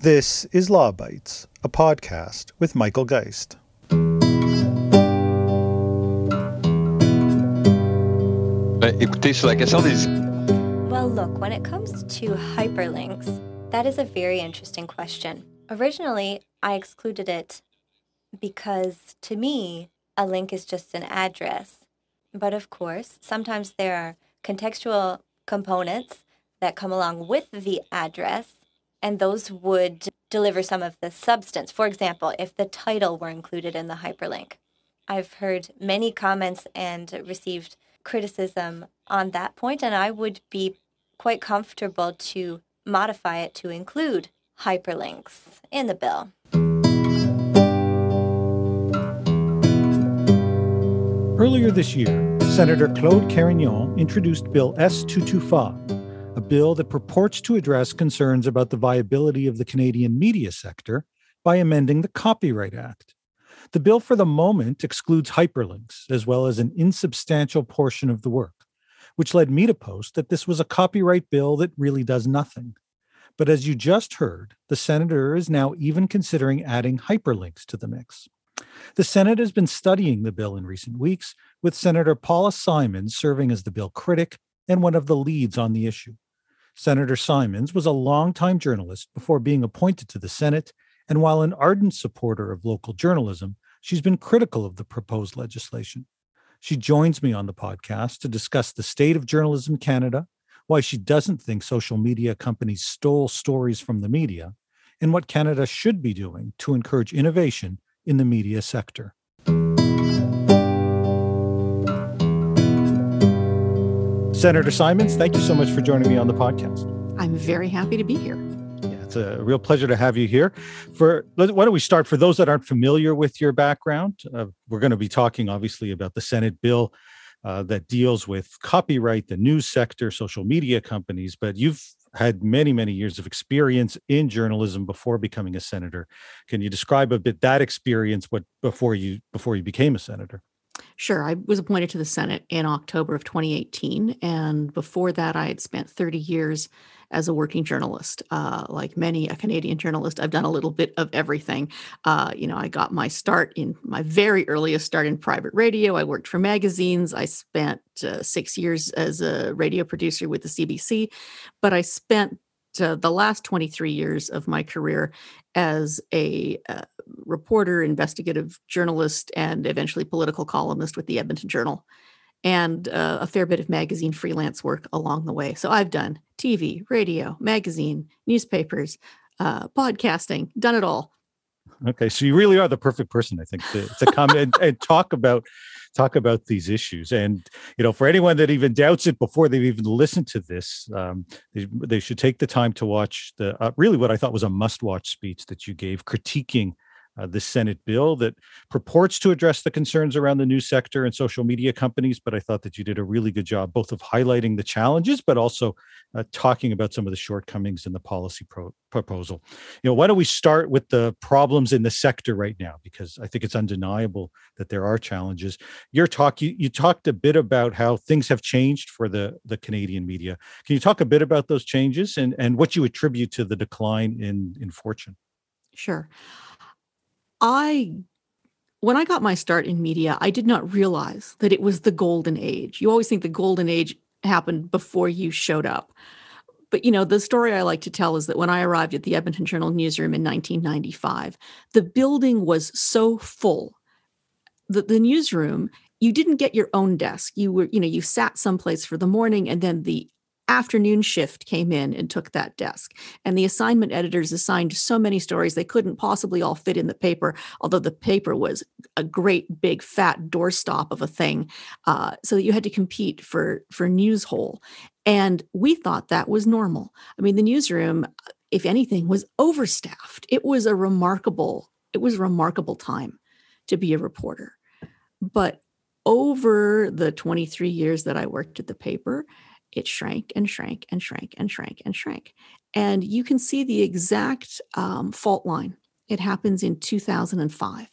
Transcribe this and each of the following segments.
This is Law Bytes, a podcast with Michael Geist. Écoutez, sur la question des Well, look, when it comes to hyperlinks, that is a very interesting question. Originally, I excluded it because to me, a link is just an address. But of course, sometimes there are contextual components that come along with the address, and those would deliver some of the substance. For example, if the title were included in the hyperlink. I've heard many comments and received criticism on that point, and I would be quite comfortable to modify it to include hyperlinks in the bill. Earlier this year, Senator Claude Carignan introduced Bill S 225, a bill that purports to address concerns about the viability of the Canadian media sector by amending the Copyright Act. The bill, for the moment, excludes hyperlinks as well as an insubstantial portion of the work, which led me to post that this was a copyright bill that really does nothing. But as you just heard, the senator is now even considering adding hyperlinks to the mix. The Senate has been studying the bill in recent weeks, with Senator Paula Simons serving as the bill critic and one of the leads on the issue. Senator Simons was a longtime journalist before being appointed to the Senate, and while an ardent supporter of local journalism, she's been critical of the proposed legislation. She joins me on the podcast to discuss the state of journalism in Canada, why she doesn't think social media companies stole stories from the media, and what Canada should be doing to encourage innovation in the media sector. Senator Simons, thank you so much for joining me on the podcast. I'm very happy to be here. Yeah, it's a real pleasure to have you here. For why don't we start? For those that aren't familiar with your background, uh, we're going to be talking obviously about the Senate bill uh, that deals with copyright, the news sector, social media companies. But you've had many many years of experience in journalism before becoming a senator. Can you describe a bit that experience? What before you before you became a senator? Sure. I was appointed to the Senate in October of 2018. And before that, I had spent 30 years as a working journalist. Uh, like many a Canadian journalist, I've done a little bit of everything. Uh, you know, I got my start in my very earliest start in private radio. I worked for magazines. I spent uh, six years as a radio producer with the CBC, but I spent uh, the last 23 years of my career as a uh, reporter, investigative journalist, and eventually political columnist with the Edmonton Journal, and uh, a fair bit of magazine freelance work along the way. So I've done TV, radio, magazine, newspapers, uh, podcasting, done it all. Okay, so you really are the perfect person, I think, to, to come and, and talk about talk about these issues. And you know, for anyone that even doubts it before they've even listened to this, um, they, they, should take the time to watch the uh, really what I thought was a must-watch speech that you gave critiquing uh, the Senate bill that purports to address the concerns around the news sector and social media companies. But I thought that you did a really good job both of highlighting the challenges, but also uh, talking about some of the shortcomings in the policy pro- proposal. You know, why don't we start with the problems in the sector right now? Because I think it's undeniable that there are challenges. Your talk, you, you talked a bit about how things have changed for the, the Canadian media. Can you talk a bit about those changes and, and what you attribute to the decline in, in fortune? Sure. I when I got my start in media, I did not realize that it was the golden age. You always think the golden age happened before you showed up. But you know, the story I like to tell is that when I arrived at the Edmonton Journal newsroom in 1995, the building was so full that the newsroom you didn't get your own desk. You were, you know, you sat someplace for the morning and then the afternoon shift came in and took that desk. And the assignment editors assigned so many stories they couldn't possibly all fit in the paper, although the paper was a great big fat doorstop of a thing. Uh, so that you had to compete for for news hole. And we thought that was normal. I mean, the newsroom, if anything, was overstaffed. It was a remarkable, it was a remarkable time to be a reporter. But over the 23 years that I worked at the paper, it shrank and shrank and shrank and shrank and shrank. And you can see the exact um, fault line. It happens in 2005.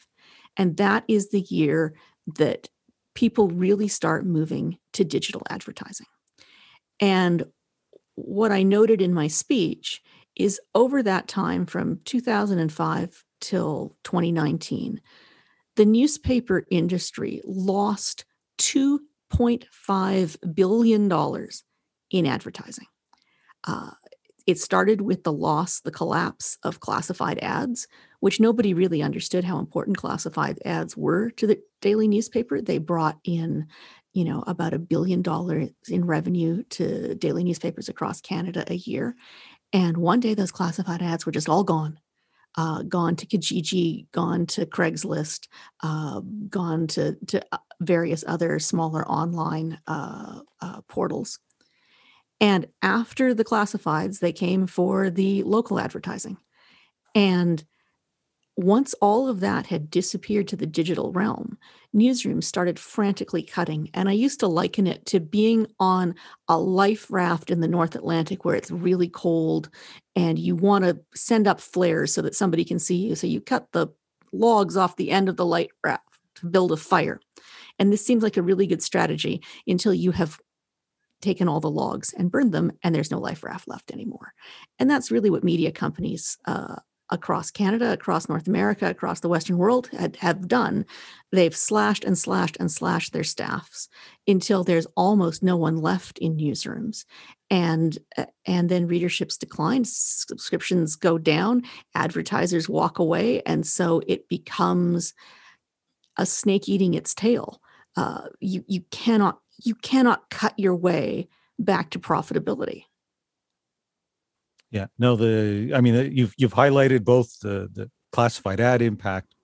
And that is the year that people really start moving to digital advertising. And what I noted in my speech is over that time from 2005 till 2019, the newspaper industry lost $2.5 billion in advertising. Uh, it started with the loss, the collapse of classified ads, which nobody really understood how important classified ads were to the daily newspaper. They brought in, you know, about a billion dollars in revenue to daily newspapers across Canada a year. And one day those classified ads were just all gone. Uh, gone to Kijiji, gone to Craigslist, uh, gone to, to uh, various other smaller online uh, uh, portals. And after the classifieds, they came for the local advertising. And once all of that had disappeared to the digital realm, newsrooms started frantically cutting. And I used to liken it to being on a life raft in the North Atlantic where it's really cold and you want to send up flares so that somebody can see you. So you cut the logs off the end of the light raft to build a fire. And this seems like a really good strategy until you have taken all the logs and burned them, and there's no life raft left anymore. And that's really what media companies uh, across Canada, across North America, across the Western world had, have done. They've slashed and slashed and slashed their staffs until there's almost no one left in newsrooms. And uh, and then readerships decline, subscriptions go down, advertisers walk away, and so it becomes a snake eating its tail. Uh, you you cannot you cannot cut your way back to profitability. Yeah, no, the I mean you've you've highlighted both the the classified ad impact,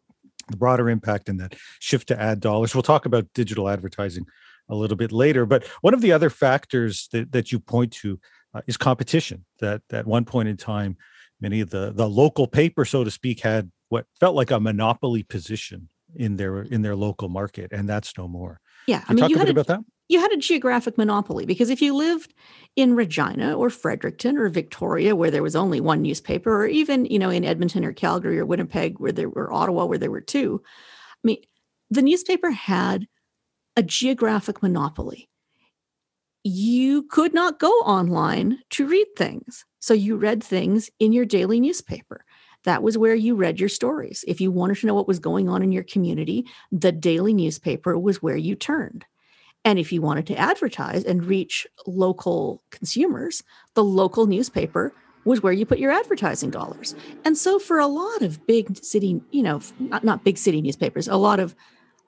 the broader impact, and that shift to ad dollars. We'll talk about digital advertising a little bit later, but one of the other factors that that you point to uh, is competition. That at one point in time, many of the the local paper, so to speak, had what felt like a monopoly position in their in their local market, and that's no more. Yeah, I mean, talk you a bit a, about that you had a geographic monopoly because if you lived in Regina or Fredericton or Victoria where there was only one newspaper or even you know in Edmonton or Calgary or Winnipeg where there were Ottawa where there were two I mean the newspaper had a geographic monopoly. You could not go online to read things. So you read things in your daily newspaper. That was where you read your stories. If you wanted to know what was going on in your community the daily newspaper was where you turned and if you wanted to advertise and reach local consumers, the local newspaper was where you put your advertising dollars. And so for a lot of big city, you know, not, not big city newspapers, a lot of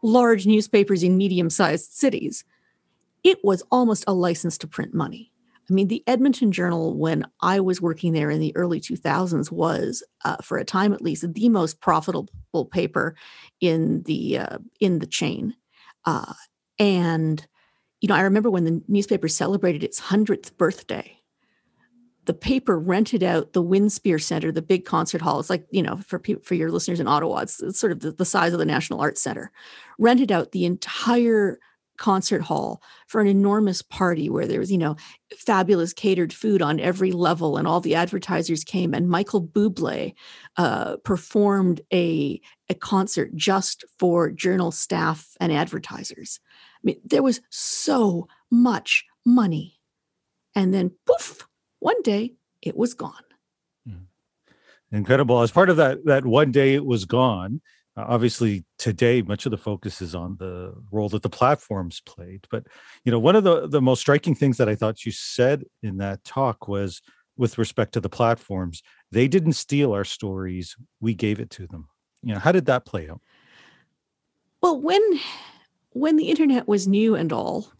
large newspapers in medium-sized cities, it was almost a license to print money. I mean, the Edmonton Journal, when I was working there in the early 2000s, was, uh, for a time at least, the most profitable paper in the uh, in the chain. Uh, and, you know, I remember when the newspaper celebrated its 100th birthday, the paper rented out the Winspear Center, the big concert hall. It's like, you know, for for your listeners in Ottawa, it's, it's sort of the, the size of the National Arts Center. Rented out the entire concert hall for an enormous party where there was, you know, fabulous catered food on every level, and all the advertisers came. And Michael Bublé uh, performed a a concert just for journal staff and advertisers. I mean, there was so much money, and then poof, one day it was gone. Hmm. Incredible. As part of that, that one day it was gone. Uh, obviously, today much of the focus is on the role that the platforms played. But you know, one of the the most striking things that I thought you said in that talk was with respect to the platforms, they didn't steal our stories; we gave it to them. You know, how did that play out? Well, when when the internet was new and all,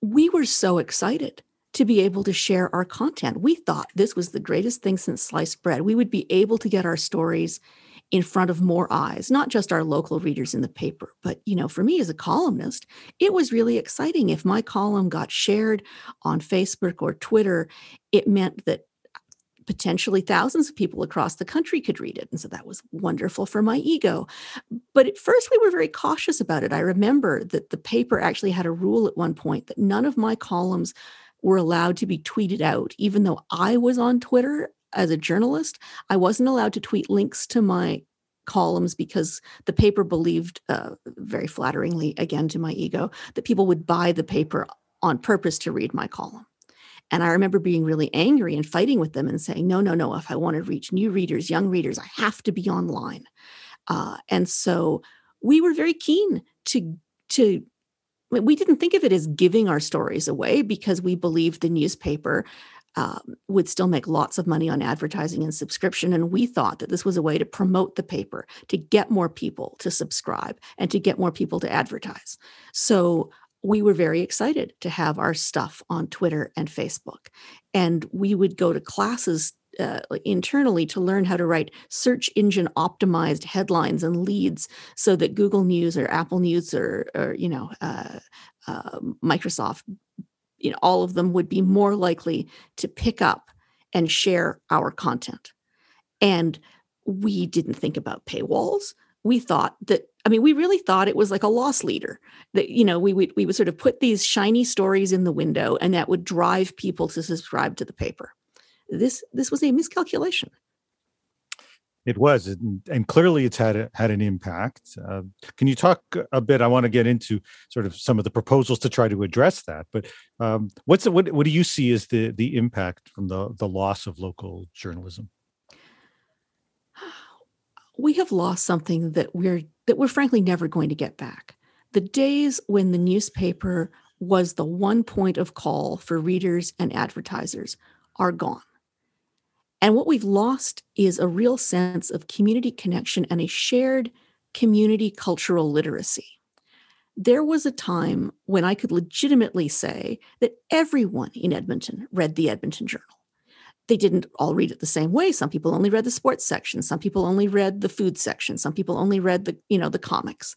we were so excited to be able to share our content. We thought this was the greatest thing since sliced bread. We would be able to get our stories in front of more eyes, not just our local readers in the paper. But, you know, for me as a columnist, it was really exciting. If my column got shared on Facebook or Twitter, it meant that potentially thousands of people across the country could read it. And so that was wonderful for my ego. But at first, we were very cautious about it. I remember that the paper actually had a rule at one point that none of my columns were allowed to be tweeted out, even though I was on Twitter as a journalist, I wasn't allowed to tweet links to my columns because the paper believed, uh, very flatteringly, again to my ego, that people would buy the paper on purpose to read my column. And I remember being really angry and fighting with them and saying, no, no, no, if I want to reach new readers, young readers, I have to be online. Uh, and so we were very keen to, to, we didn't think of it as giving our stories away because we believed the newspaper um, would still make lots of money on advertising and subscription. And we thought that this was a way to promote the paper, to get more people to subscribe, and to get more people to advertise. So we were very excited to have our stuff on Twitter and Facebook. And we would go to classes uh, internally to learn how to write search engine optimized headlines and leads so that Google News or Apple News or, or you know, uh, uh, Microsoft you know all of them would be more likely to pick up and share our content and we didn't think about paywalls we thought that i mean we really thought it was like a loss leader that you know we would we would sort of put these shiny stories in the window and that would drive people to subscribe to the paper this this was a miscalculation it was, and, clearly it's had a, had an impact. Uh, can you talk a bit? I want to get into sort of some of the proposals to try to address that. But um, what's the, what what do you see as the the impact from the the loss of local journalism? We have lost something that we're that we're frankly never going to get back. The days when the newspaper was the one point of call for readers and advertisers are gone. And what we've lost is a real sense of community connection and a shared community cultural literacy. There was a time when I could legitimately say that everyone in Edmonton read the Edmonton Journal. They didn't all read it the same way. Some people only read the sports section, some people only read the food section, some people only read the, you know, the comics.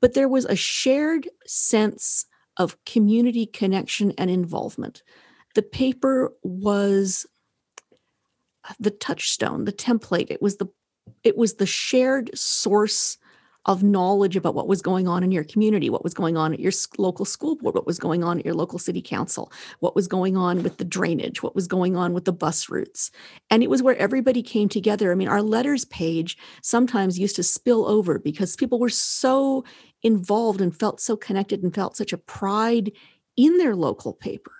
But there was a shared sense of community connection and involvement. The paper was uh, the touchstone, the template. It was the it was the shared source of knowledge about what was going on in your community, what was going on at your local school board, what was going on at your local city council, what was going on with the drainage, what was going on with the bus routes. And it was where everybody came together. I mean, our letters page sometimes used to spill over because people were so involved and felt so connected and felt such a pride in their local paper.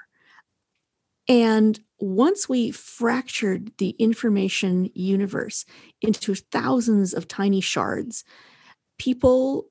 And once we fractured the information universe into thousands of tiny shards, people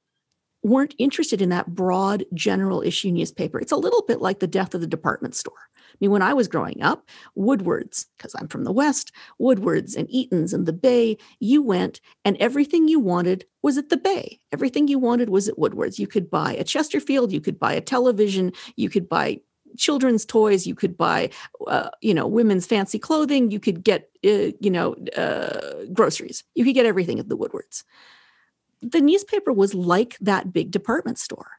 weren't interested in that broad general issue newspaper. It's a little bit like the death of the department store. I mean, when I was growing up, Woodward's, because I'm from the West, Woodward's and Eaton's and the Bay, you went and everything you wanted was at the Bay. Everything you wanted was at Woodward's. You could buy a Chesterfield, you could buy a television, you could buy children's toys you could buy uh, you know women's fancy clothing you could get uh, you know uh, groceries you could get everything at the woodwards the newspaper was like that big department store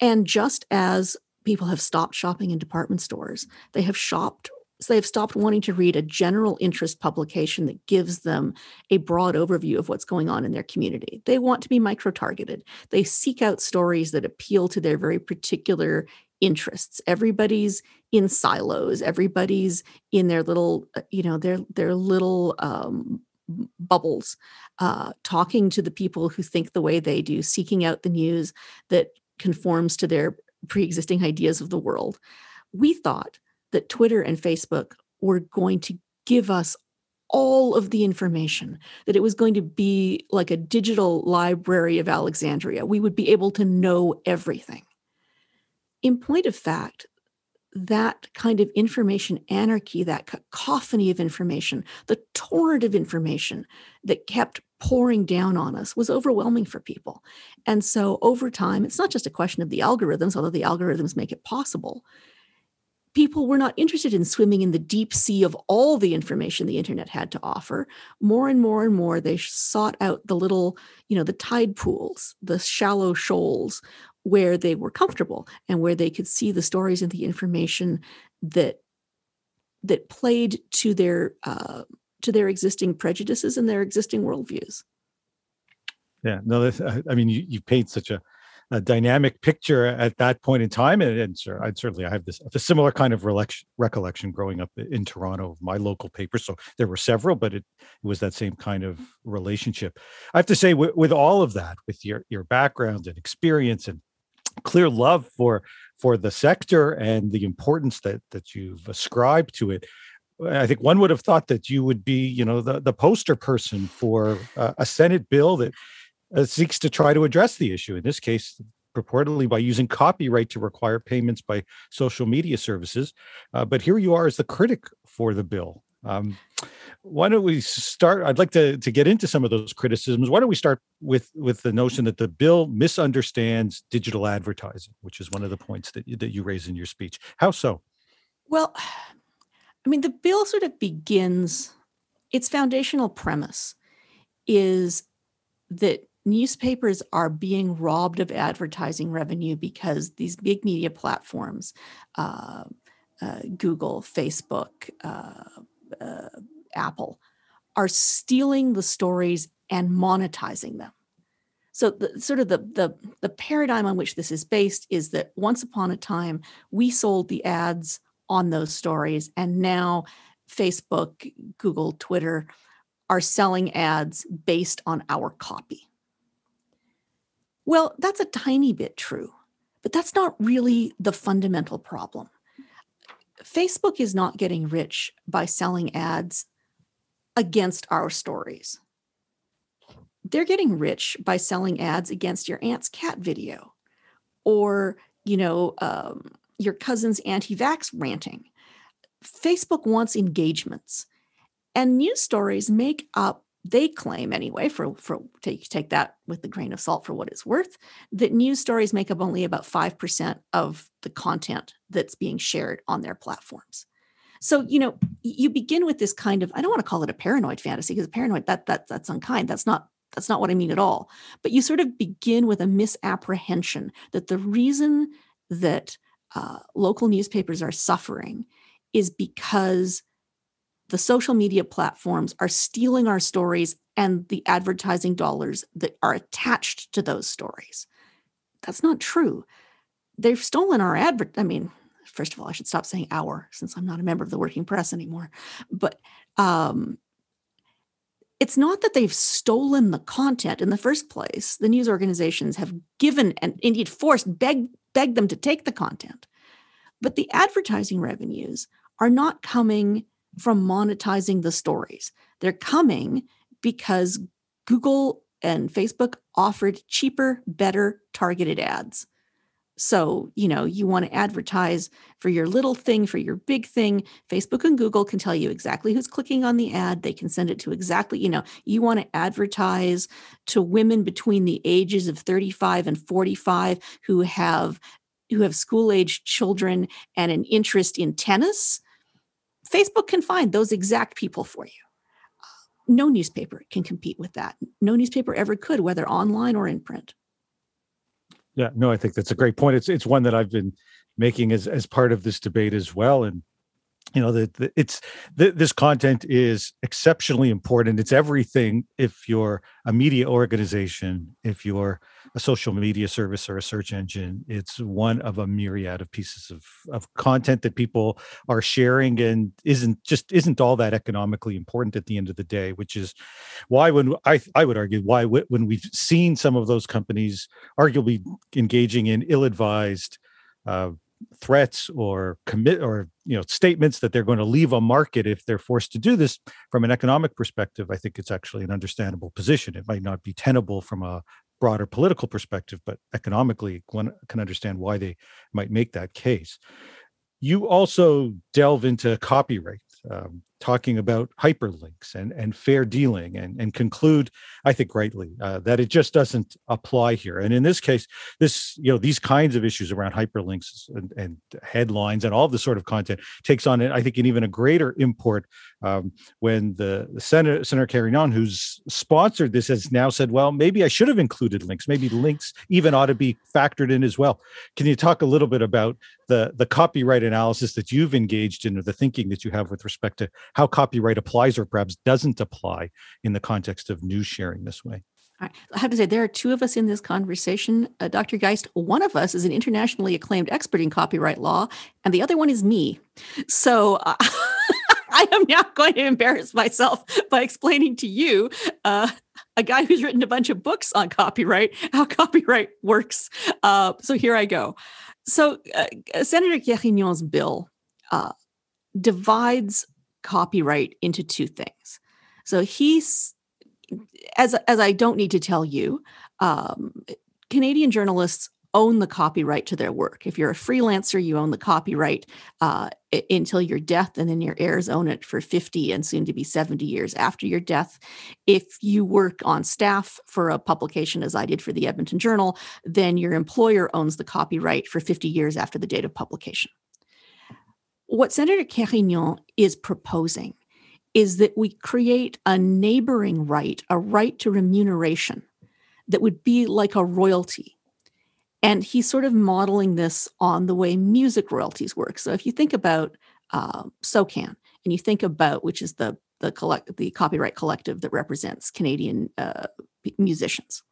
and just as people have stopped shopping in department stores they have shopped so they've stopped wanting to read a general interest publication that gives them a broad overview of what's going on in their community. They want to be micro targeted. They seek out stories that appeal to their very particular interests everybody's in silos everybody's in their little uh, you know their their little um, bubbles uh, talking to the people who think the way they do seeking out the news that conforms to their pre-existing ideas of the world we thought that twitter and facebook were going to give us all of the information, that it was going to be like a digital library of Alexandria. We would be able to know everything in point of fact, that kind of information anarchy, that cacophony of information, the torrent of information that kept pouring down on us was overwhelming for people. And so over time, it's not just a question of the algorithms, although the algorithms make it possible. People were not interested in swimming in the deep sea of all the information the internet had to offer. More and more and more, they sought out the little, you know, the tide pools, the shallow shoals where they were comfortable and where they could see the stories and the information that that played to their uh, to their existing prejudices and their existing worldviews. Yeah, no, I mean, you, you paint such a, a dynamic picture at that point in time, and, and I'd certainly I have this a similar kind of recollection, recollection growing up in Toronto of my local paper. So there were several, but it, it was that same kind of relationship. I have to say, with, with all of that, with your your background and experience and clear love for for the sector and the importance that that you've ascribed to it. I think one would have thought that you would be, you know, the, the poster person for uh, a Senate bill that uh, seeks to try to address the issue. In this case, purportedly by using copyright to require payments by social media services. Uh, but here you are as the critic for the bill. Um, why don't we start? I'd like to to get into some of those criticisms. Why don't we start with with the notion that the bill misunderstands digital advertising, which is one of the points that you, that you raise in your speech. How so? Well, I mean, the bill sort of begins. Its foundational premise is that newspapers are being robbed of advertising revenue because these big media platforms, uh, uh, Google, Facebook, uh, uh, Apple, are stealing the stories and monetizing them. So, the, sort of the, the the paradigm on which this is based is that once upon a time we sold the ads on those stories, and now Facebook, Google, Twitter are selling ads based on our copy. Well, that's a tiny bit true, but that's not really the fundamental problem. Facebook is not getting rich by selling ads against our stories. They're getting rich by selling ads against your aunt's cat video or, you know, um, your cousin's anti vax ranting. Facebook wants engagements, and news stories make up they claim anyway for for take take that with a grain of salt for what it's worth that news stories make up only about 5% of the content that's being shared on their platforms so you know you begin with this kind of i don't want to call it a paranoid fantasy because paranoid that that that's unkind that's not that's not what i mean at all but you sort of begin with a misapprehension that the reason that uh, local newspapers are suffering is because the social media platforms are stealing our stories and the advertising dollars that are attached to those stories. That's not true. They've stolen our advert. I mean, first of all, I should stop saying our since I'm not a member of the working press anymore. But um, it's not that they've stolen the content in the first place. The news organizations have given and indeed forced, begged, begged them to take the content. But the advertising revenues are not coming from monetizing the stories. They're coming because Google and Facebook offered cheaper, better targeted ads. So, you know, you want to advertise for your little thing, for your big thing. Facebook and Google can tell you exactly who's clicking on the ad. They can send it to exactly, you know, you want to advertise to women between the ages of 35 and 45 who have who have school-age children and an interest in tennis Facebook can find those exact people for you. No newspaper can compete with that. No newspaper ever could, whether online or in print. Yeah, no, I think that's a great point. It's it's one that I've been making as as part of this debate as well, and you know that it's the, this content is exceptionally important. It's everything if you're a media organization if you're a social media service or a search engine it's one of a myriad of pieces of, of content that people are sharing and isn't just isn't all that economically important at the end of the day which is why when i i would argue why when we've seen some of those companies arguably engaging in ill-advised uh, threats or commit or you know statements that they're going to leave a market if they're forced to do this from an economic perspective i think it's actually an understandable position. It might not be tenable from a broader political perspective but economically one can understand why they might make that case. You also delve into copyright um, talking about hyperlinks and, and fair dealing and, and conclude, I think rightly, uh, that it just doesn't apply here. And in this case, this, you know, these kinds of issues around hyperlinks and, and headlines and all the sort of content takes on, I think, an even a greater import um, when the, the Senator, Senator Carignan, who's sponsored this, has now said, well, maybe I should have included links. Maybe links even ought to be factored in as well. Can you talk a little bit about the, the copyright analysis that you've engaged in or the thinking that you have with respect to how copyright applies or perhaps doesn't apply in the context of news sharing this way. I have to say, there are two of us in this conversation. Uh, Dr. Geist, one of us is an internationally acclaimed expert in copyright law, and the other one is me. So uh, I am now going to embarrass myself by explaining to you uh, a guy who's written a bunch of books on copyright, how copyright works. Uh, so here I go. So uh, Senator Carignan's bill uh, divides copyright into two things. So he's, as as I don't need to tell you, um, Canadian journalists own the copyright to their work. If you're a freelancer, you own the copyright uh, until your death, and then your heirs own it for 50 and soon to be 70 years after your death. If you work on staff for a publication, as I did for the Edmonton Journal, then your employer owns the copyright for 50 years after the date of publication. What Senator Carignan is proposing is that we create a neighboring right, a right to remuneration that would be like a royalty and he's sort of modeling this on the way music royalties work. So if you think about uh, SOCAN and you think about, which is the the collect the copyright collective that represents Canadian uh, musicians.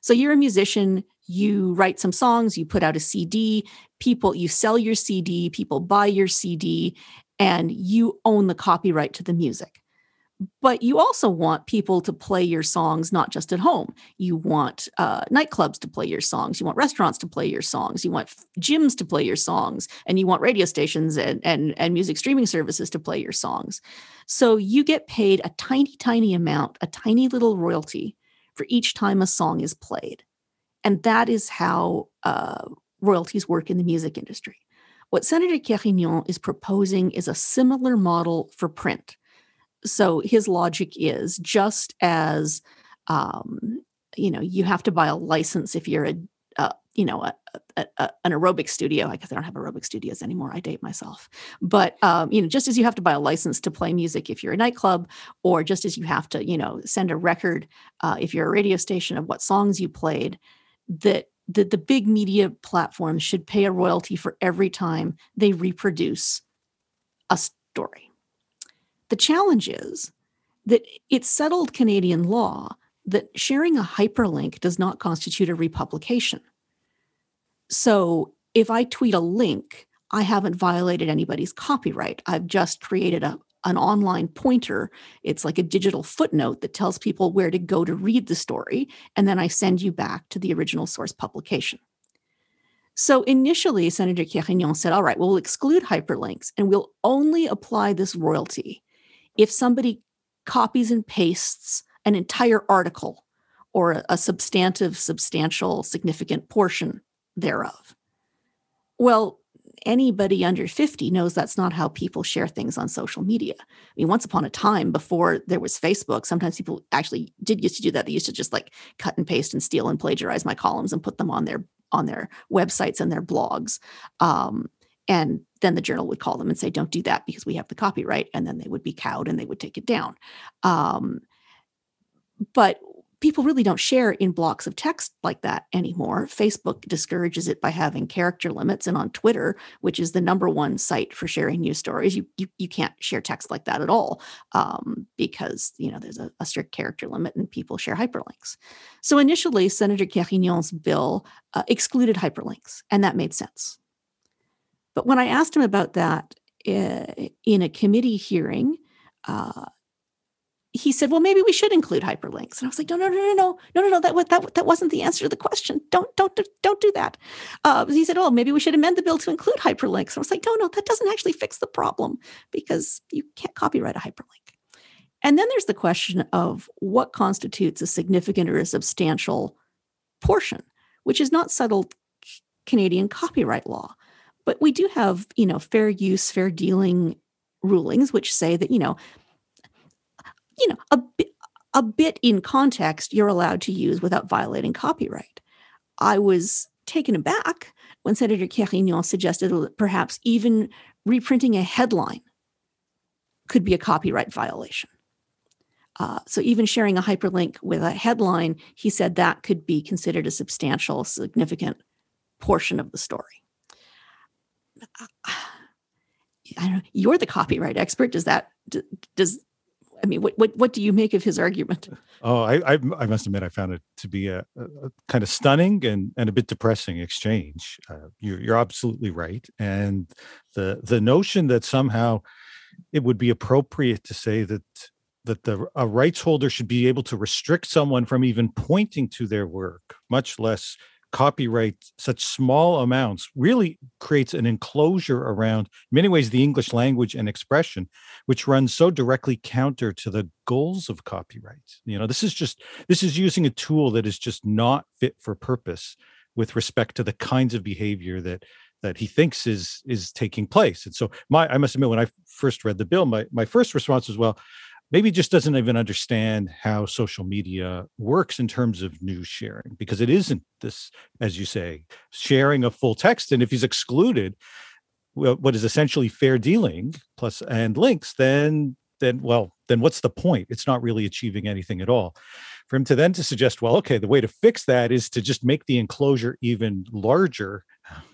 So you're a musician, you write some songs, you put out a CD, people you sell your CD, people buy your CD, and you own the copyright to the music. But you also want people to play your songs not just at home. You want uh, nightclubs to play your songs you want restaurants to play your songs you want gyms to play your songs and you want radio stations and, and, and music streaming services to play your songs. So you get paid a tiny tiny amount a tiny little royalty for each time a song is played and that is how uh, royalties work in the music industry. What senator Carignan is proposing is a similar model for print. So his logic is just as um, you know you have to buy a license if you're a, a you know a, a, an aerobic studio. I guess i don't have aerobic studios anymore. I date myself. But um, you know just as you have to buy a license to play music if you're a nightclub or just as you have to you know send a record uh, if you're a radio station of what songs you played that that the big media platforms should pay a royalty for every time they reproduce a story the challenge is that it's settled Canadian law that sharing a hyperlink does not constitute a republication. So if I tweet a link, I haven't violated anybody's copyright. I've just created a, an online pointer. It's like a digital footnote that tells people where to go to read the story. And then I send you back to the original source publication. So initially, Senator Carignan said, all right, we'll exclude hyperlinks and we'll only apply this royalty if somebody copies and pastes an entire article or a substantive, substantial, significant portion thereof. Well, anybody under 50 knows that's not how people share things on social media. I mean, once upon a time before there was Facebook, sometimes people actually did used to do that. They used to just like cut and paste and steal and plagiarize my columns and put them on their on their websites and their blogs. Um, and then the journal would call them and say, don't do that because we have the copyright. And then they would be cowed and they would take it down. Um, but people really don't share in blocks of text like that anymore. Facebook discourages it by having character limits. And on Twitter, which is the number one site for sharing news stories, you, you, you can't share text like that at all um, because, you know, there's a, a, strict character limit and people share hyperlinks. So initially, Senator Carignan's bill uh, excluded hyperlinks, and that made sense. But when I asked him about that uh, in a committee hearing, uh, he said, "Well, maybe we should include hyperlinks." And I was like, "No, no, no, no, no, no, no, no. That that that wasn't the answer to the question. Don't don't don't do that." Uh, he said, "Oh, maybe we should amend the bill to include hyperlinks." And I was like, "No, no, that doesn't actually fix the problem because you can't copyright a hyperlink." And then there's the question of what constitutes a significant or a substantial portion, which is not settled Canadian copyright law. But we do have, you know, fair use, fair dealing rulings, which say that, you know, you know, a bit, a bit in context you're allowed to use without violating copyright. I was taken aback when Senator Carignan suggested that perhaps even reprinting a headline could be a copyright violation. Uh, so even sharing a hyperlink with a headline, he said that could be considered a substantial, significant portion of the story. I don't know, you're the copyright expert. Does that does I mean, what what what do you make of his argument? Oh, I I, I must admit, I found it to be a, a, kind of stunning and and a bit depressing exchange. Uh, you're you're absolutely right, and the the notion that somehow it would be appropriate to say that that the a rights holder should be able to restrict someone from even pointing to their work, much less copyright such small amounts really creates an enclosure around many ways the english language and expression which runs so directly counter to the goals of copyright. You know this is just this is using a tool that is just not fit for purpose with respect to the kinds of behavior that that he thinks is is taking place. And so my i must admit when i first read the bill my my first response was well maybe just doesn't even understand how social media works in terms of news sharing because it isn't this as you say sharing a full text and if he's excluded what is essentially fair dealing plus and links then then well then what's the point? It's not really achieving anything at all. For him to then to suggest well okay the way to fix that is to just make the enclosure even larger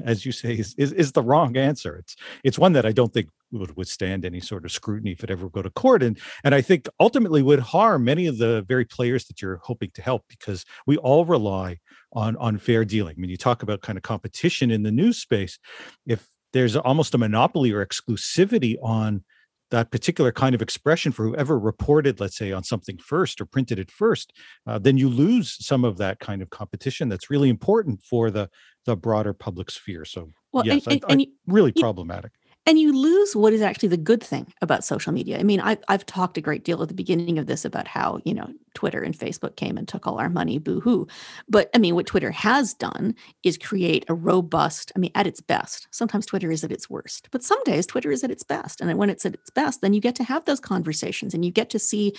as you say is, is, is the wrong answer. It's it's one that i don't think would withstand any sort of scrutiny if it ever go to court. And and i think ultimately would harm many of the very players that you're hoping to help because we all rely on on fair dealing. I mean you talk about kind of competition in the news space if there's almost a monopoly or exclusivity on that particular kind of expression for whoever reported, let's say, on something first or printed it first, uh, then you lose some of that kind of competition that's really important for the the broader public sphere. So, well, yes, and, and, I, I, and really you, problematic and you lose what is actually the good thing about social media. I mean, I've, I've talked a great deal at the beginning of this about how, you know, Twitter and Facebook came and took all our money, boo hoo. But I mean, what Twitter has done is create a robust, I mean, at its best. Sometimes Twitter is at its worst, but some days Twitter is at its best. And when it's at its best, then you get to have those conversations and you get to see,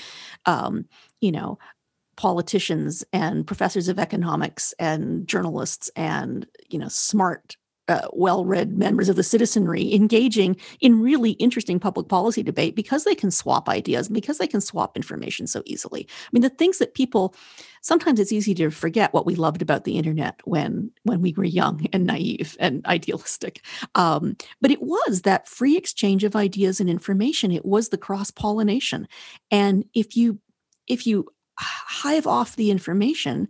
um, you know, politicians and professors of economics and journalists and you know smart uh, well-read members of the citizenry engaging in really interesting public policy debate because they can swap ideas and because they can swap information so easily. I mean the things that people sometimes it's easy to forget what we loved about the internet when when we were young and naive and idealistic. Um, but it was that free exchange of ideas and information. It was the cross pollination and if you if you hive off the information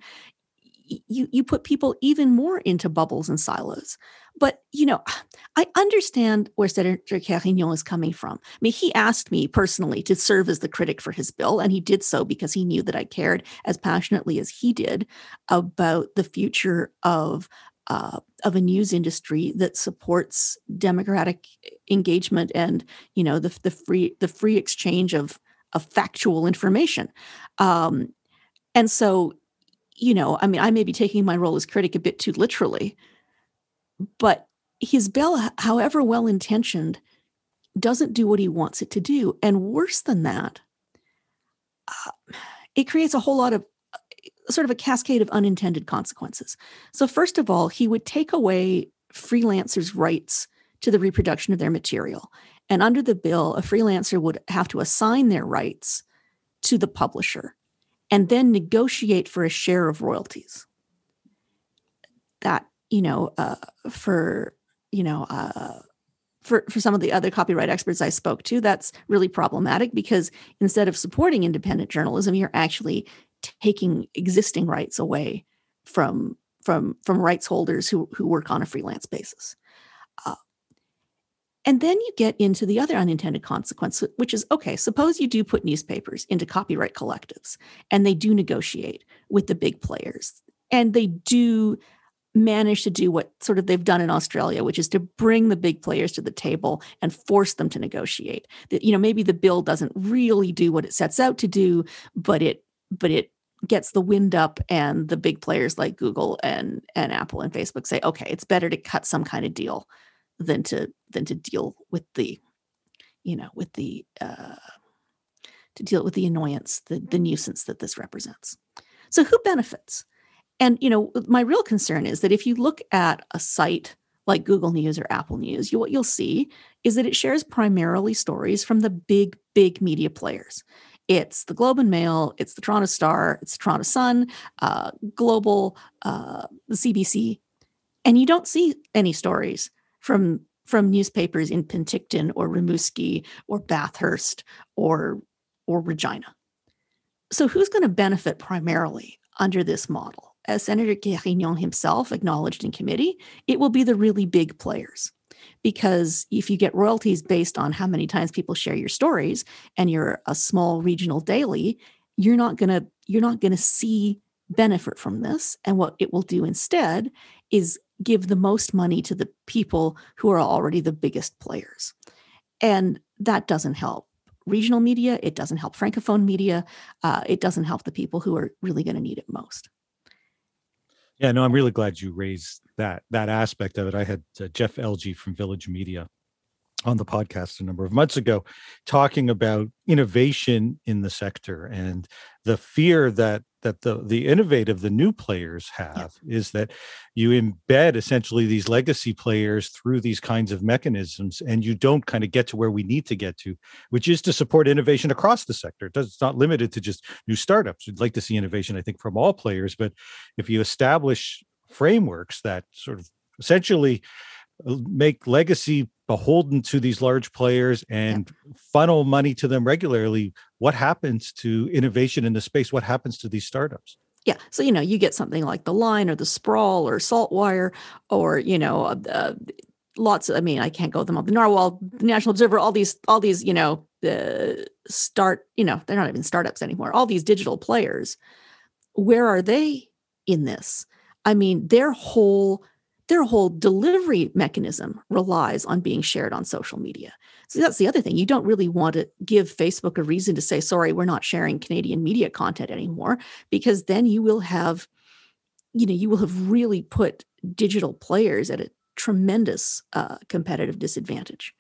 you you put people even more into bubbles and silos. But you know, I understand where Senator Carignan is coming from. I mean, he asked me personally to serve as the critic for his bill, and he did so because he knew that I cared as passionately as he did about the future of uh, of a news industry that supports democratic engagement and you know the the free the free exchange of of factual information. Um, and so you know, I mean, I may be taking my role as critic a bit too literally, but his bill, however well intentioned, doesn't do what he wants it to do. And worse than that, uh, it creates a whole lot of uh, sort of a cascade of unintended consequences. So, first of all, he would take away freelancers' rights to the reproduction of their material. And under the bill, a freelancer would have to assign their rights to the publisher and then negotiate for a share of royalties. That, you know, uh, for, you know, uh, for, for some of the other copyright experts I spoke to, that's really problematic because instead of supporting independent journalism, you're actually taking existing rights away from from from rights holders who who work on a freelance basis. Uh, and then you get into the other unintended consequence, which is okay, suppose you do put newspapers into copyright collectives and they do negotiate with the big players and they do manage to do what sort of they've done in Australia, which is to bring the big players to the table and force them to negotiate. That you know maybe the bill doesn't really do what it sets out to do, but it but it gets the wind up and the big players like Google and and Apple and Facebook say, okay, it's better to cut some kind of deal than to than to deal with the you know with the uh, to deal with the annoyance the the nuisance that this represents. So who benefits? And you know my real concern is that if you look at a site like google news or apple news you, what you'll see is that it shares primarily stories from the big big media players. It's the Globe and Mail, it's the Toronto Star, it's the Toronto Sun, uh, Global, uh, the CBC, and you don't see any stories from from newspapers in Penticton or Rimouski or Bathurst or or Regina. So who's going to benefit primarily under this model? As Senator Carignan himself acknowledged in committee, it will be the really big players. because if you get royalties based on how many times people share your stories and you're a small regional daily you're not going to you're not going to see benefit from this and what it will do instead is give the most money to the people who are already the biggest players. And that doesn't help regional media. It doesn't help francophone media. Uh, it doesn't help the people who are really going to need it most. Yeah, no, I'm really glad you raised that that aspect of it. I had uh, Jeff Elgie from Village Media on the podcast a number of months ago talking about innovation in the sector and the fear that that the the innovative the new players have yeah. is that you embed essentially these legacy players through these kinds of mechanisms and you don't kind of get to where we need to get to which is to support innovation across the sector it's not limited to just new startups we'd like to see innovation i think from all players but if you establish frameworks that sort of essentially make legacy beholden to these large players and funnel money to them regularly what happens to innovation in the space? What happens to these startups? Yeah so you know you get something like the line or the sprawl or saltwire or you know uh, uh, lots of, i mean i can't go them all. The narwhal the national observer all these all these you know uh, start you know they're not even startups anymore all these digital players where are they in this? I mean their whole their whole delivery mechanism relies on being shared on social media. So that's the other thing. You don't really want to give Facebook a reason to say, sorry, we're not sharing Canadian media content anymore, because then you will have, you know, you will have really put digital players at a tremendous uh, competitive disadvantage.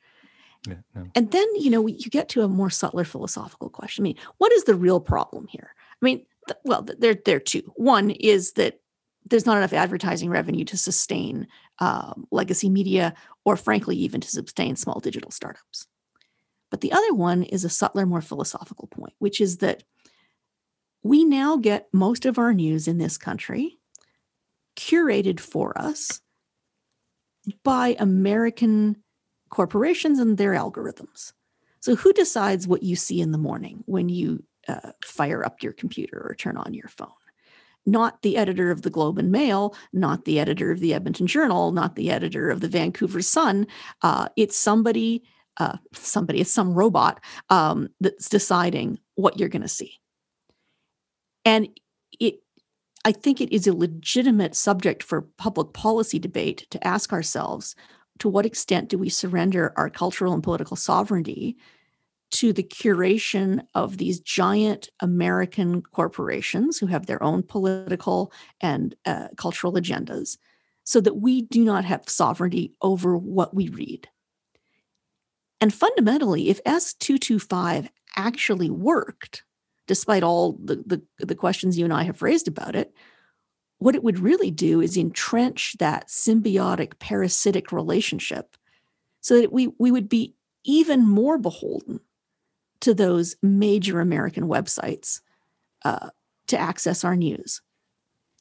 Yeah, no. And then, you know, you get to a more subtler philosophical question. I mean, what is the real problem here? I mean, th- well, there, there are two. One is that there's not enough advertising revenue to sustain um, legacy media or frankly even to sustain small digital startups. But the other one is a subtler more philosophical point which is that we now get most of our news in this country curated for us by american corporations and their algorithms. So who decides what you see in the morning when you uh, fire up your computer or turn on your phone not the editor of the Globe and Mail, not the editor of the Edmonton Journal, not the editor of the Vancouver Sun. Uh, it's somebody, uh, somebody, it's some robot um, that's deciding what you're going to see. And it, I think it is a legitimate subject for public policy debate to ask ourselves to what extent do we surrender our cultural and political sovereignty to the curation of these giant American corporations who have their own political and uh, cultural agendas so that we do not have sovereignty over what we read. And fundamentally, if S225 actually worked, despite all the, the, the questions you and I have raised about it, what it would really do is entrench that symbiotic parasitic relationship so that we, we would be even more beholden to those major American websites uh, to access our news.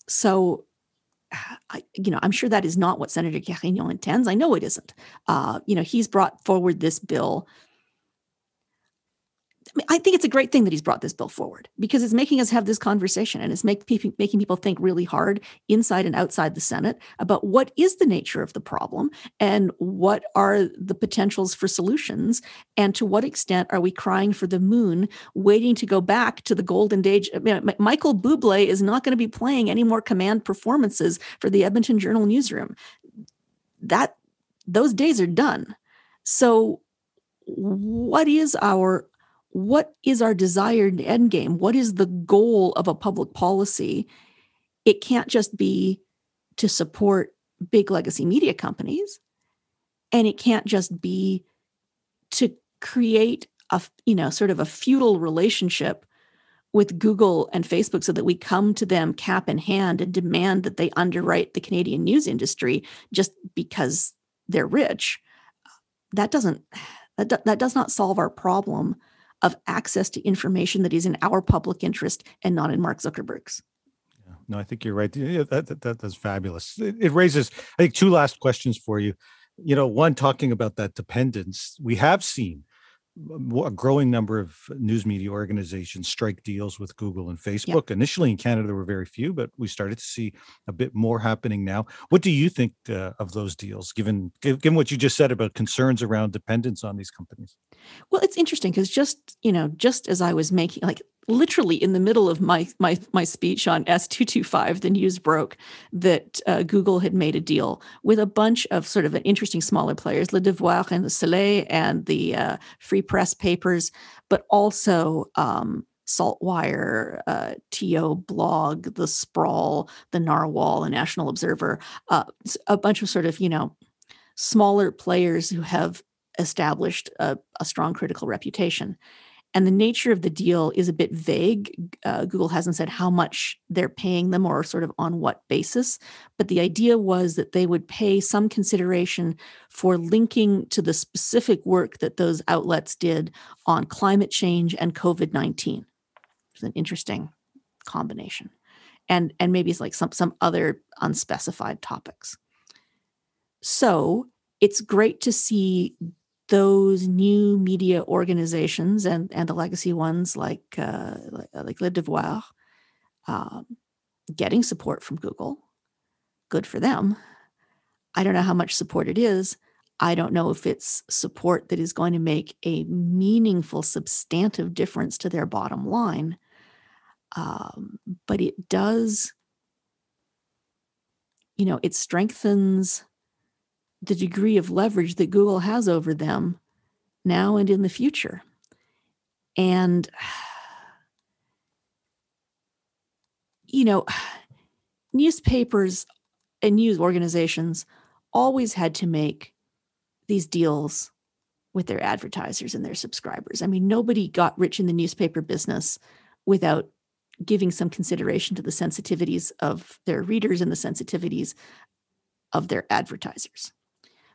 So, I, you know, I'm sure that is not what Senator Carignan intends. I know it isn't. Uh, you know, he's brought forward this bill I, mean, I think it's a great thing that he's brought this bill forward because it's making us have this conversation and it's make, making people think really hard inside and outside the Senate about what is the nature of the problem and what are the potentials for solutions and to what extent are we crying for the moon, waiting to go back to the golden age. I mean, Michael Bublé is not going to be playing any more command performances for the Edmonton Journal newsroom. That those days are done. So what is our what is our desired end game? What is the goal of a public policy? It can't just be to support big legacy media companies, and it can't just be to create a you know sort of a feudal relationship with Google and Facebook so that we come to them cap in hand and demand that they underwrite the Canadian news industry just because they're rich. That doesn't that, that does not solve our problem of access to information that is in our public interest and not in Mark Zuckerberg's. Yeah, no, I think you're right. Yeah, that, that, that, that's fabulous. It, it raises, I think, two last questions for you. You know, one talking about that dependence. We have seen a growing number of news media organizations strike deals with Google and Facebook. Initially in Canada, there were very few, but we started to see a bit more happening now. What do you think uh, of those deals, given given what you just said about concerns around dependence on these companies? Well, it's interesting because just you know, just as I was making like literally in the middle of my my my speech on S225, the news broke that uh, Google had made a deal with a bunch of sort of an interesting smaller players, Le Devoir and the Soleil and the uh, Free Press papers, but also um, Saltwire, uh, TO Blog, The Sprawl, The Narwhal, The National Observer, uh, a bunch of sort of, you know, smaller players who have established a, a strong critical reputation. And the nature of the deal is a bit vague. Uh, Google hasn't said how much they're paying them or sort of on what basis. But the idea was that they would pay some consideration for linking to the specific work that those outlets did on climate change and COVID 19. It's an interesting combination. And, and maybe it's like some, some other unspecified topics. So it's great to see those new media organizations and, and the legacy ones like uh, like Le Devoir um, getting support from Google. Good for them. I don't know how much support it is. I don't know if it's support that is going to make a meaningful, substantive difference to their bottom line. Um, but it does, you know, it strengthens the degree of leverage that Google has over them now and in the future. And, you know, newspapers and news organizations always had to make these deals with their advertisers and their subscribers. I mean, nobody got rich in the newspaper business without giving some consideration to the sensitivities of their readers and the sensitivities of their advertisers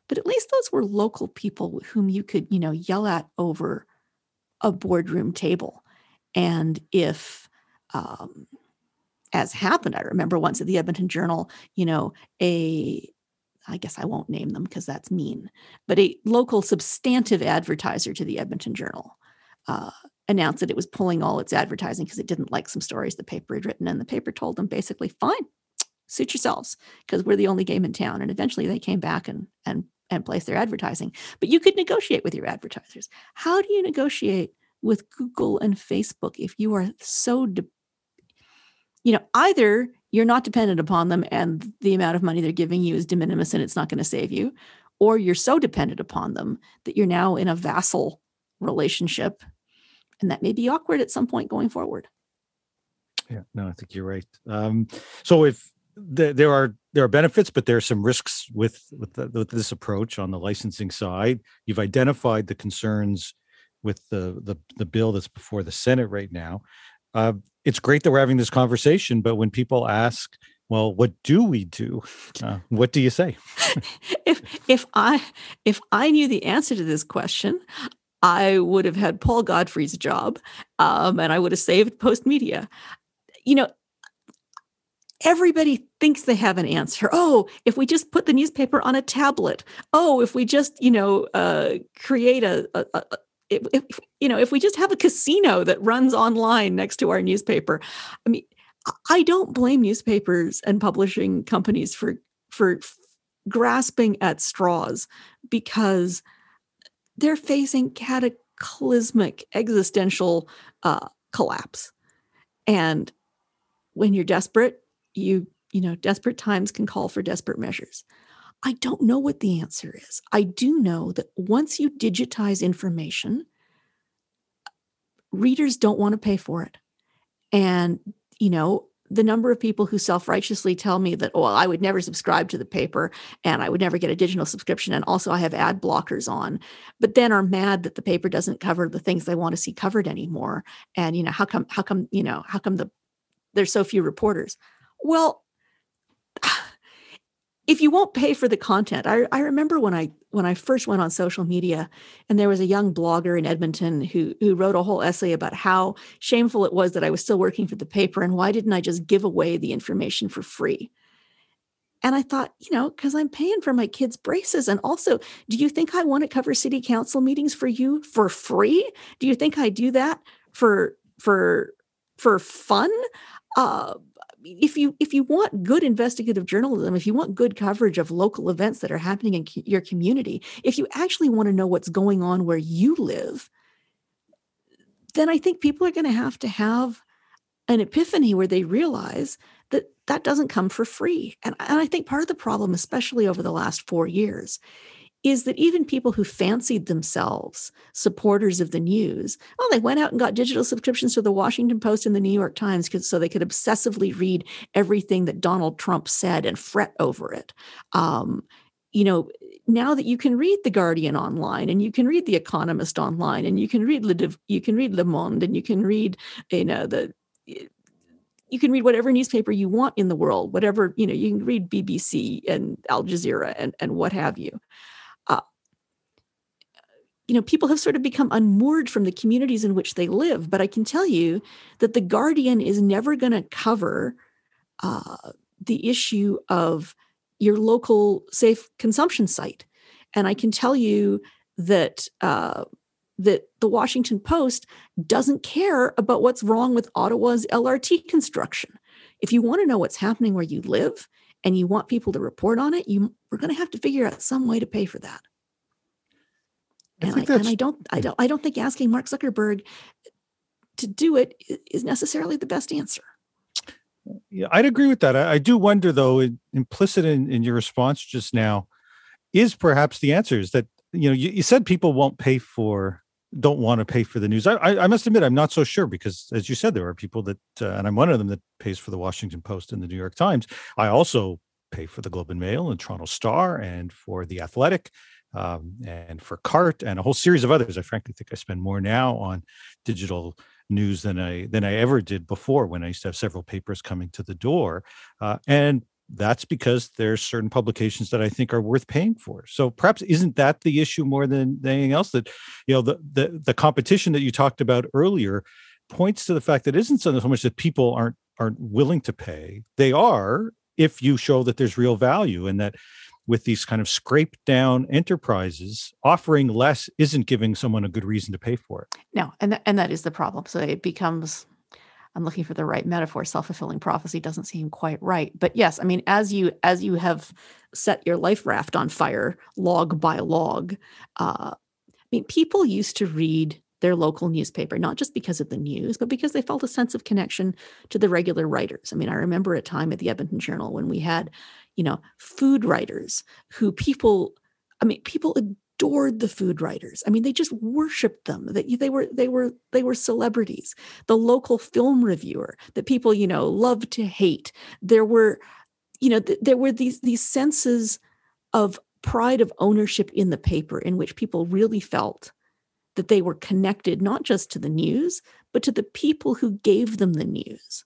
but at least those were local people whom you could, you know, yell at over a boardroom table. And if, um, as happened, I remember once at the Edmonton Journal, you know, a I guess I won't name them because that's mean, but a local substantive advertiser to the Edmonton Journal uh, announced that it was pulling all its advertising because it didn't like some stories the paper had written. And the paper told them basically, fine, suit yourselves because we're the only game in town. And eventually they came back and, and and place their advertising. But you could negotiate with your advertisers. How do you negotiate with Google and Facebook if you are so, de- you know, either you're not dependent upon them and the amount of money they're giving you is de minimis and it's not going to save you, or you're so dependent upon them that you're now in a vassal relationship. And that may be awkward at some point going forward. Yeah, no, I think you're right. Um, so if the, there are there are benefits, but there are some risks with with, the, with, this approach on the licensing side. You've identified the concerns with the the, the bill that's before the Senate right now. Uh, it's great that we're having this conversation, but when people ask, "Well, what do we do?" Uh, what do you say? if if I if I knew the answer to this question, I would have had Paul Godfrey's job, um, and I would have saved Postmedia. You know, everybody thinks they have an answer. Oh, if we just put the newspaper on a tablet. Oh, if we just, you know, uh, create a, a, a if, if, you know, if we just have a casino that runs online next to our newspaper. I mean, I don't blame newspapers and publishing companies for for grasping at straws because they're facing cataclysmic existential uh, collapse. And when you're desperate, you you know desperate times can call for desperate measures. I don't know what the answer is. I do know that once you digitize information readers don't want to pay for it. And you know the number of people who self-righteously tell me that oh i would never subscribe to the paper and i would never get a digital subscription and also i have ad blockers on but then are mad that the paper doesn't cover the things they want to see covered anymore. And you know how come how come you know how come the there's so few reporters well, if you won't pay for the content, I, I remember when I when I first went on social media, and there was a young blogger in Edmonton who who wrote a whole essay about how shameful it was that I was still working for the paper and why didn't I just give away the information for free? And I thought, you know, because I'm paying for my kids' braces. And also, do you think I want to cover city council meetings for you for free? Do you think I do that for for for fun? Uh, if you if you want good investigative journalism if you want good coverage of local events that are happening in your community if you actually want to know what's going on where you live then i think people are going to have to have an epiphany where they realize that that doesn't come for free. And, and i think part of the problem especially over the last four years is that even people who fancied themselves supporters of the news, well, they went out and got digital subscriptions to the Washington Post and the New York Times so they could obsessively read everything that Donald Trump said and fret over it. Um, you know, now that you can read the Guardian online and you can read the Economist online and you can read Le, you can read Le Monde and you can read you know the you can read whatever newspaper you want in the world, whatever, you know, you can read BBC and Al Jazeera and, and what have you you know, people have sort of become unmoored from the communities in which they live. But I can tell you that the Guardian is never going to cover uh, the issue of your local safe consumption site. And I can tell you that uh, that the Washington Post doesn't care about what's wrong with Ottawa's LRT construction. If you want to know what's happening where you live and you want people to report on it, you we're going to have to figure out some way to pay for that. I and, I, and I don't, I don't, I don't think asking Mark Zuckerberg to do it is necessarily the best answer. Yeah, I'd agree with that. I, I do wonder, though, implicit in, in your response just now is perhaps the answer is that you know you, you said people won't pay for don't want to pay for the news. I, I, I, must admit, I'm not so sure because, as you said, there are people that, uh, and I'm one of them that pays for the Washington Post and the New York Times. I also pay for the Globe and Mail and Toronto Star and for the Athletic um, and for CART and a whole series of others. I frankly think I spend more now on digital news than I than I ever did before when I used to have several papers coming to the door. Uh, and that's because there's certain publications that I think are worth paying for. So perhaps isn't that the issue more than anything else? That you know the the, the competition that you talked about earlier points to the fact that isn't so much that people aren't aren't willing to pay. They are if you show that there's real value and that with these kind of scraped down enterprises offering less isn't giving someone a good reason to pay for it. No and th- and that is the problem. So it becomes i'm looking for the right metaphor self-fulfilling prophecy doesn't seem quite right. But yes i mean as you as you have set your life raft on fire log by log uh, i mean people used to read their local newspaper, not just because of the news, but because they felt a sense of connection to the regular writers. I mean, I remember a time at the Edmonton Journal when we had you know, food writers who people, I mean, people adored the food writers. I mean, they just worshipped them. That they, were they were they were celebrities. The local film reviewer that people you know loved to hate. There were, you know, th- there were these these senses of pride of ownership in the paper in which people really felt that they were connected not just to the news but to the people who gave them the news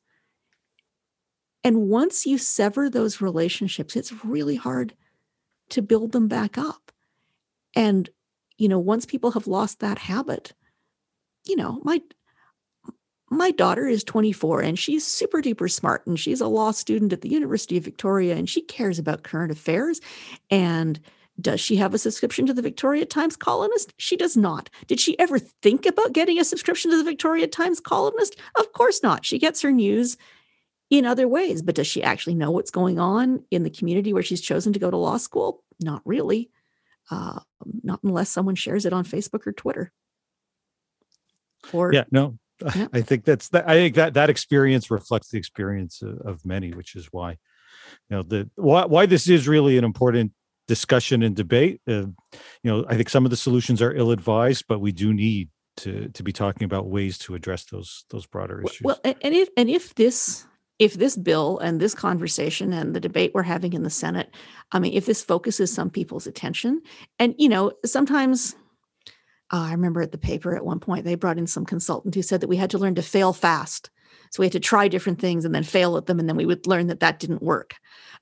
and once you sever those relationships, it's really hard to build them back up. And, you know, once people have lost that habit, you know, my my daughter is 24 and she's super duper smart and she's a law student at the University of Victoria and she cares about current affairs and does she have a subscription to the Victoria Times Colonist? She does not. Did she ever think about getting a subscription to the Victoria Times Colonist? Of course not. She gets her news in other ways. But does she actually know what's going on in the community where she's chosen to go to law school? Not really. Uh, not unless someone shares it on Facebook or Twitter. Or yeah, no, yeah. I think that's that. I think that that experience reflects the experience of, of many, which is why, you know, the why why this is really an important discussion and debate. Uh, you know, I think some of the solutions are ill advised, but we do need to to be talking about ways to address those those broader issues. Well, and if and if this if this bill and this conversation and the debate we're having in the Senate, I mean, if this focuses some people's attention, and you know, sometimes uh, I remember at the paper at one point they brought in some consultant who said that we had to learn to fail fast. So we had to try different things and then fail at them, and then we would learn that that didn't work.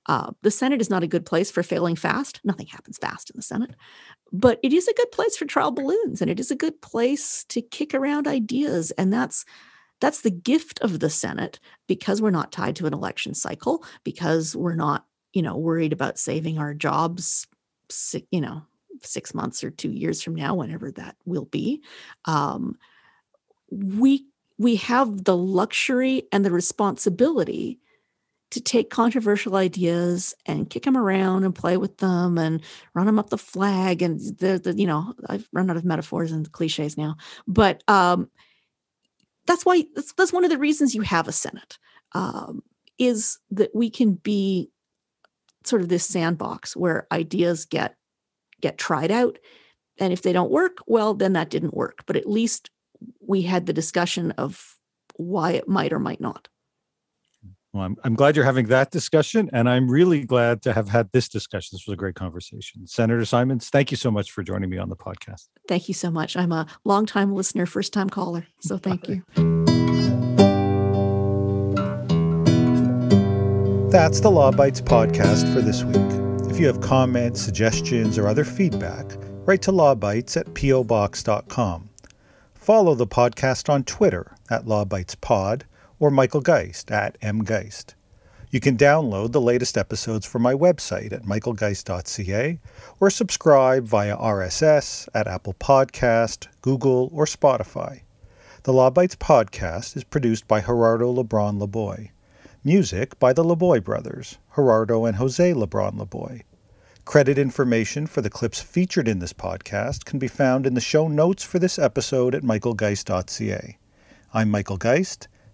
Uh, the Senate is not a good place for failing fast. Nothing happens fast in the Senate, but it is a good place for trial balloons, and it is a good place to kick around ideas, and that's that's the gift of the Senate because we're not tied to an election cycle, because we're not you know, worried about saving our jobs, you know, six months or two years from now, whenever that will be. Um, we we have the luxury and the responsibility to take controversial ideas and kick them around and play with them and run them up the flag and the, the you know I've run out of metaphors and cliches now but um, that's why that's, that's one of the reasons you have a senate um, is that we can be sort of this sandbox where ideas get get tried out. And if they don't work well then that didn't work. But at least we had the discussion of why it might or might not well, I'm, I'm glad you're having that discussion, and I'm really glad to have had this discussion. This was a great conversation. Senator Simons, thank you so much for joining me on the podcast. Thank you so much. I'm a longtime listener, first time caller. So mm-hmm. thank you. That's the Law Bytes podcast for this week. If you have comments, suggestions, or other feedback, write to lawbytes at pobox.com. Follow the podcast on Twitter at lawbytespod or Michael Geist at mgeist. You can download the latest episodes from my website at michaelgeist.ca or subscribe via RSS at Apple Podcast, Google, or Spotify. The Law Bytes podcast is produced by Gerardo Lebron Laboy. Music by the Laboy brothers, Gerardo and Jose Lebron Laboy. Credit information for the clips featured in this podcast can be found in the show notes for this episode at michaelgeist.ca. I'm Michael Geist